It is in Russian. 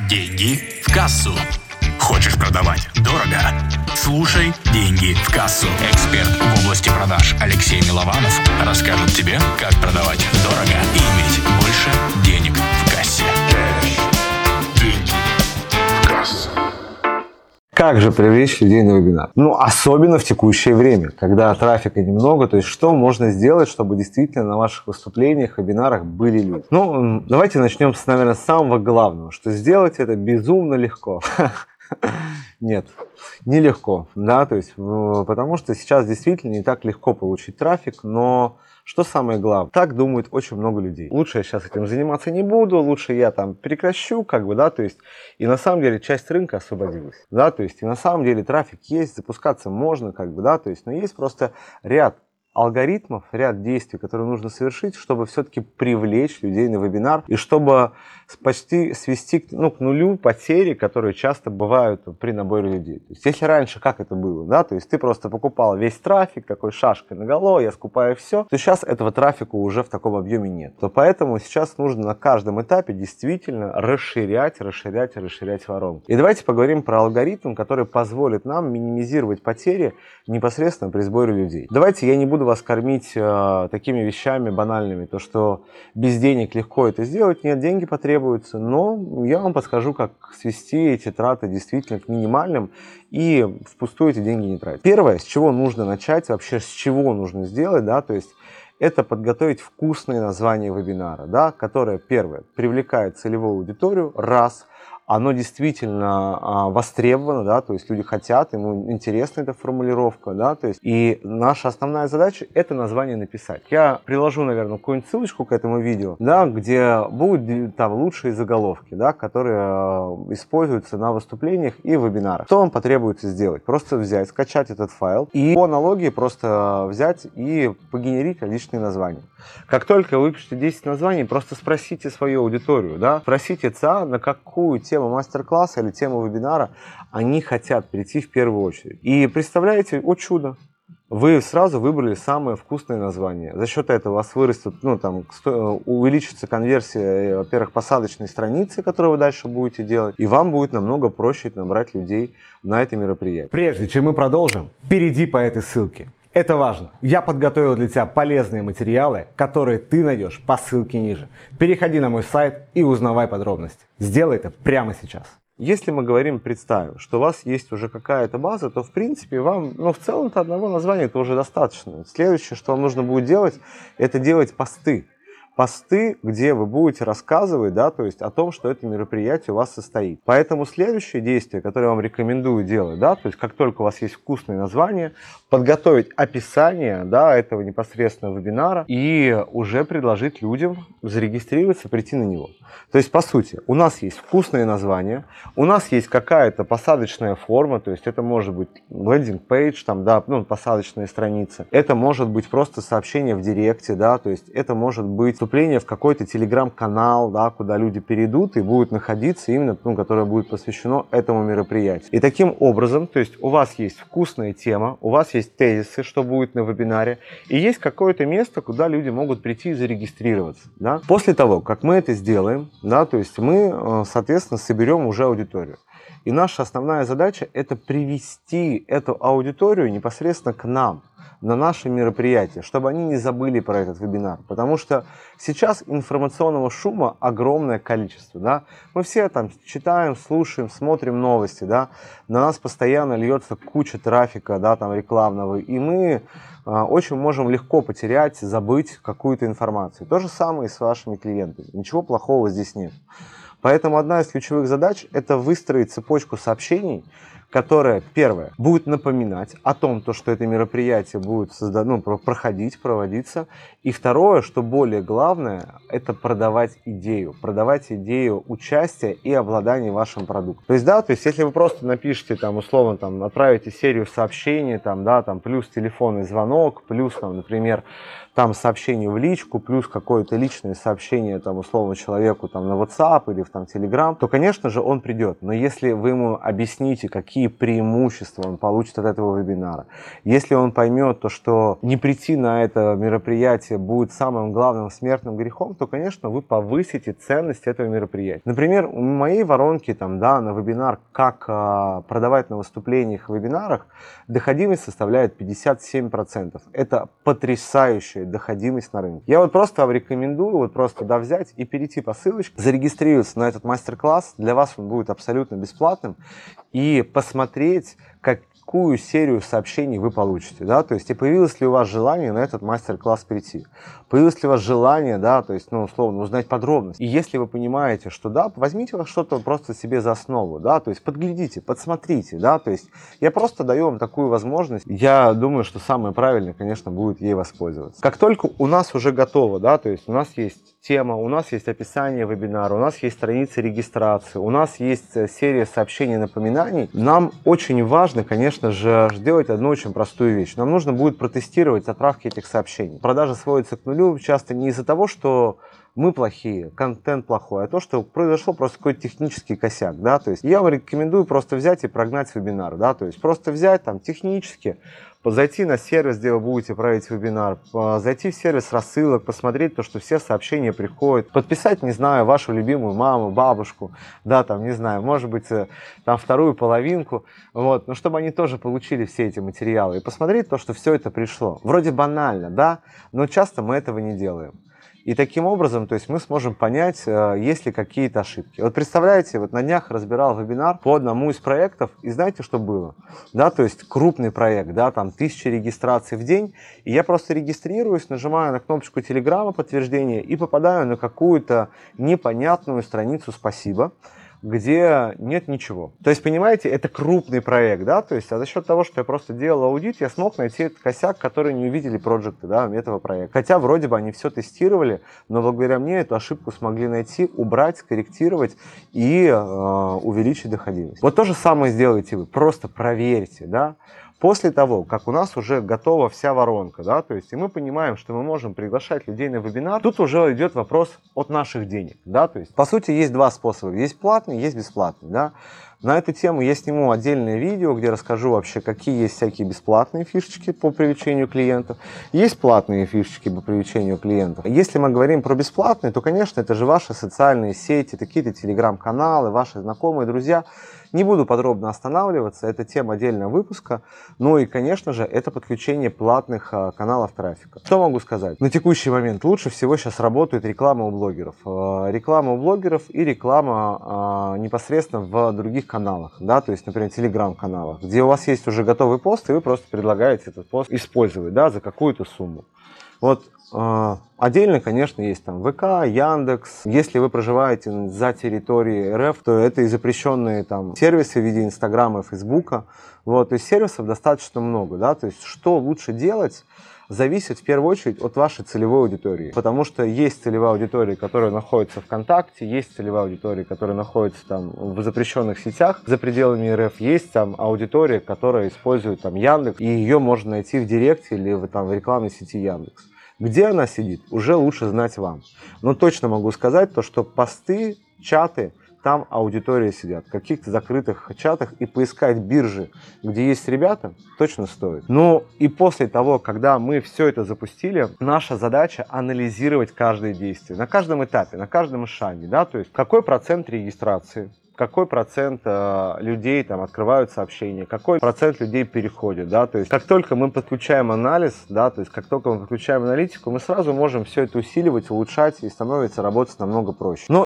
Деньги в кассу. Хочешь продавать дорого? Слушай «Деньги в кассу». Эксперт в области продаж Алексей Милованов расскажет тебе, как продавать дорого и иметь больше денег в кассе. Как же привлечь людей на вебинар? Ну, особенно в текущее время, когда трафика немного. То есть, что можно сделать, чтобы действительно на ваших выступлениях, вебинарах были люди? Ну, давайте начнем, с, наверное, с самого главного, что сделать это безумно легко. Нет, нелегко, да, то есть, потому что сейчас действительно не так легко получить трафик, но что самое главное, так думают очень много людей. Лучше я сейчас этим заниматься не буду, лучше я там прекращу, как бы, да, то есть, и на самом деле часть рынка освободилась, да, то есть, и на самом деле трафик есть, запускаться можно, как бы, да, то есть, но есть просто ряд алгоритмов, ряд действий, которые нужно совершить, чтобы все-таки привлечь людей на вебинар и чтобы почти свести ну, к нулю потери, которые часто бывают при наборе людей. То есть, если раньше как это было, да, то есть ты просто покупал весь трафик, такой шашкой наголо, я скупаю все, то сейчас этого трафика уже в таком объеме нет. То поэтому сейчас нужно на каждом этапе действительно расширять, расширять, расширять воронку. И давайте поговорим про алгоритм, который позволит нам минимизировать потери непосредственно при сборе людей. Давайте я не буду вас кормить э, такими вещами банальными, то что без денег легко это сделать, нет, деньги потребуются, но я вам подскажу, как свести эти траты действительно к минимальным и впустую эти деньги не тратить. Первое, с чего нужно начать, вообще с чего нужно сделать, да, то есть это подготовить вкусные названия вебинара, да, которое, первое, привлекает целевую аудиторию, раз – оно действительно а, востребовано, да, то есть люди хотят, ему интересна эта формулировка, да, то есть и наша основная задача это название написать. Я приложу, наверное, какую-нибудь ссылочку к этому видео, да, где будут там лучшие заголовки, да, которые а, используются на выступлениях и вебинарах. Что вам потребуется сделать? Просто взять, скачать этот файл и по аналогии просто взять и погенерить различные названия. Как только вы пишете 10 названий, просто спросите свою аудиторию, да, спросите ЦА, на какую тему тему мастер-класса или тему вебинара, они хотят прийти в первую очередь. И представляете, о чудо, вы сразу выбрали самое вкусное название. За счет этого у вас вырастет, ну, там, увеличится конверсия, во-первых, посадочной страницы, которую вы дальше будете делать, и вам будет намного проще набрать людей на это мероприятие. Прежде чем мы продолжим, перейди по этой ссылке. Это важно. Я подготовил для тебя полезные материалы, которые ты найдешь по ссылке ниже. Переходи на мой сайт и узнавай подробности. Сделай это прямо сейчас. Если мы говорим, представим, что у вас есть уже какая-то база, то в принципе вам, ну в целом-то одного названия это уже достаточно. Следующее, что вам нужно будет делать, это делать посты посты, где вы будете рассказывать, да, то есть о том, что это мероприятие у вас состоит. Поэтому следующее действие, которое я вам рекомендую делать, да, то есть как только у вас есть вкусное название, подготовить описание, да, этого непосредственно вебинара и уже предложить людям зарегистрироваться, прийти на него. То есть, по сути, у нас есть вкусное название, у нас есть какая-то посадочная форма, то есть это может быть лендинг-пейдж, там, да, ну, посадочная страница, это может быть просто сообщение в директе, да, то есть это может быть вступление в какой-то телеграм-канал, да, куда люди перейдут и будут находиться именно, ну, которое будет посвящено этому мероприятию. И таким образом, то есть у вас есть вкусная тема, у вас есть тезисы, что будет на вебинаре, и есть какое-то место, куда люди могут прийти и зарегистрироваться. Да? После того, как мы это сделаем, да, то есть мы, э, соответственно, соберем уже аудиторию. И наша основная задача – это привести эту аудиторию непосредственно к нам – на наши мероприятия, чтобы они не забыли про этот вебинар. Потому что сейчас информационного шума огромное количество. Да? Мы все там читаем, слушаем, смотрим новости. Да? На нас постоянно льется куча трафика да, там, рекламного. И мы а, очень можем легко потерять, забыть какую-то информацию. То же самое и с вашими клиентами. Ничего плохого здесь нет. Поэтому одна из ключевых задач – это выстроить цепочку сообщений, которая, первое, будет напоминать о том, то, что это мероприятие будет созда... ну, проходить, проводиться. И второе, что более главное, это продавать идею. Продавать идею участия и обладания вашим продуктом. То есть, да, то есть, если вы просто напишите, там, условно, там, отправите серию сообщений, там, да, там, плюс телефонный звонок, плюс, там, например, там сообщение в личку, плюс какое-то личное сообщение, там, условно, человеку там, на WhatsApp или в там, Telegram, то, конечно же, он придет. Но если вы ему объясните, какие какие преимущества он получит от этого вебинара. Если он поймет то, что не прийти на это мероприятие будет самым главным смертным грехом, то, конечно, вы повысите ценность этого мероприятия. Например, у моей воронки там, да, на вебинар «Как а, продавать на выступлениях и вебинарах» доходимость составляет 57%. Это потрясающая доходимость на рынке. Я вот просто вам рекомендую вот просто да, взять и перейти по ссылочке, зарегистрироваться на этот мастер-класс. Для вас он будет абсолютно бесплатным. И посмотреть, как какую серию сообщений вы получите, да, то есть и появилось ли у вас желание на этот мастер-класс прийти, появилось ли у вас желание, да, то есть, ну, условно, узнать подробности. И если вы понимаете, что да, возьмите что-то просто себе за основу, да, то есть подглядите, подсмотрите, да, то есть я просто даю вам такую возможность. Я думаю, что самое правильное, конечно, будет ей воспользоваться. Как только у нас уже готово, да, то есть у нас есть тема, у нас есть описание вебинара, у нас есть страница регистрации, у нас есть э, серия сообщений, напоминаний. Нам очень важно, конечно же, сделать одну очень простую вещь. Нам нужно будет протестировать отправки этих сообщений. Продажа сводится к нулю часто не из-за того, что мы плохие, контент плохой, а то, что произошел просто какой-то технический косяк, да, то есть я вам рекомендую просто взять и прогнать вебинар, да, то есть просто взять там технически зайти на сервис, где вы будете проводить вебинар, зайти в сервис рассылок, посмотреть то, что все сообщения приходят, подписать, не знаю, вашу любимую маму, бабушку, да, там, не знаю, может быть, э, там вторую половинку, вот, но чтобы они тоже получили все эти материалы и посмотреть то, что все это пришло. Вроде банально, да, но часто мы этого не делаем. И таким образом, то есть мы сможем понять, э, есть ли какие-то ошибки. Вот представляете, вот на днях разбирал вебинар по одному из проектов, и знаете, что было? Да, то есть крупный проект, да, там тысячи регистраций в день, и я просто регистрируюсь, нажимаю на кнопочку Телеграма подтверждение и попадаю на какую-то непонятную страницу «Спасибо», где нет ничего. То есть, понимаете, это крупный проект, да, то есть, а за счет того, что я просто делал аудит, я смог найти этот косяк, который не увидели проекты, да, этого проекта. Хотя вроде бы они все тестировали, но благодаря мне эту ошибку смогли найти, убрать, скорректировать и э, увеличить доходимость. Вот то же самое сделайте вы, просто проверьте, да, После того, как у нас уже готова вся воронка, да, то есть и мы понимаем, что мы можем приглашать людей на вебинар, тут уже идет вопрос от наших денег, да, то есть по сути есть два способа, есть платный, есть бесплатный, да. На эту тему я сниму отдельное видео, где расскажу вообще, какие есть всякие бесплатные фишечки по привлечению клиентов, есть платные фишечки по привлечению клиентов. Если мы говорим про бесплатные, то, конечно, это же ваши социальные сети, какие-то телеграм-каналы, ваши знакомые, друзья. Не буду подробно останавливаться, это тема отдельного выпуска. Ну и, конечно же, это подключение платных а, каналов трафика. Что могу сказать? На текущий момент лучше всего сейчас работает реклама у блогеров. А, реклама у блогеров и реклама а, непосредственно в других каналах, да, то есть, например, телеграм-каналах, где у вас есть уже готовый пост, и вы просто предлагаете этот пост использовать, да, за какую-то сумму. Вот э, отдельно, конечно, есть там ВК, Яндекс. Если вы проживаете за территорией РФ, то это и запрещенные там сервисы в виде Инстаграма и Фейсбука. Вот, то есть сервисов достаточно много, да, то есть что лучше делать, зависит в первую очередь от вашей целевой аудитории. Потому что есть целевая аудитория, которая находится ВКонтакте, есть целевая аудитория, которая находится там в запрещенных сетях за пределами РФ, есть там аудитория, которая использует там Яндекс, и ее можно найти в Директе или в, там, в рекламной сети Яндекс. Где она сидит, уже лучше знать вам. Но точно могу сказать то, что посты, чаты – там аудитория сидят, в каких-то закрытых чатах, и поискать биржи, где есть ребята, точно стоит. Ну и после того, когда мы все это запустили, наша задача анализировать каждое действие, на каждом этапе, на каждом шаге, да, то есть какой процент регистрации, какой процент э, людей там открывают сообщения, какой процент людей переходит, да, то есть как только мы подключаем анализ, да, то есть как только мы подключаем аналитику, мы сразу можем все это усиливать, улучшать и становится работать намного проще. Но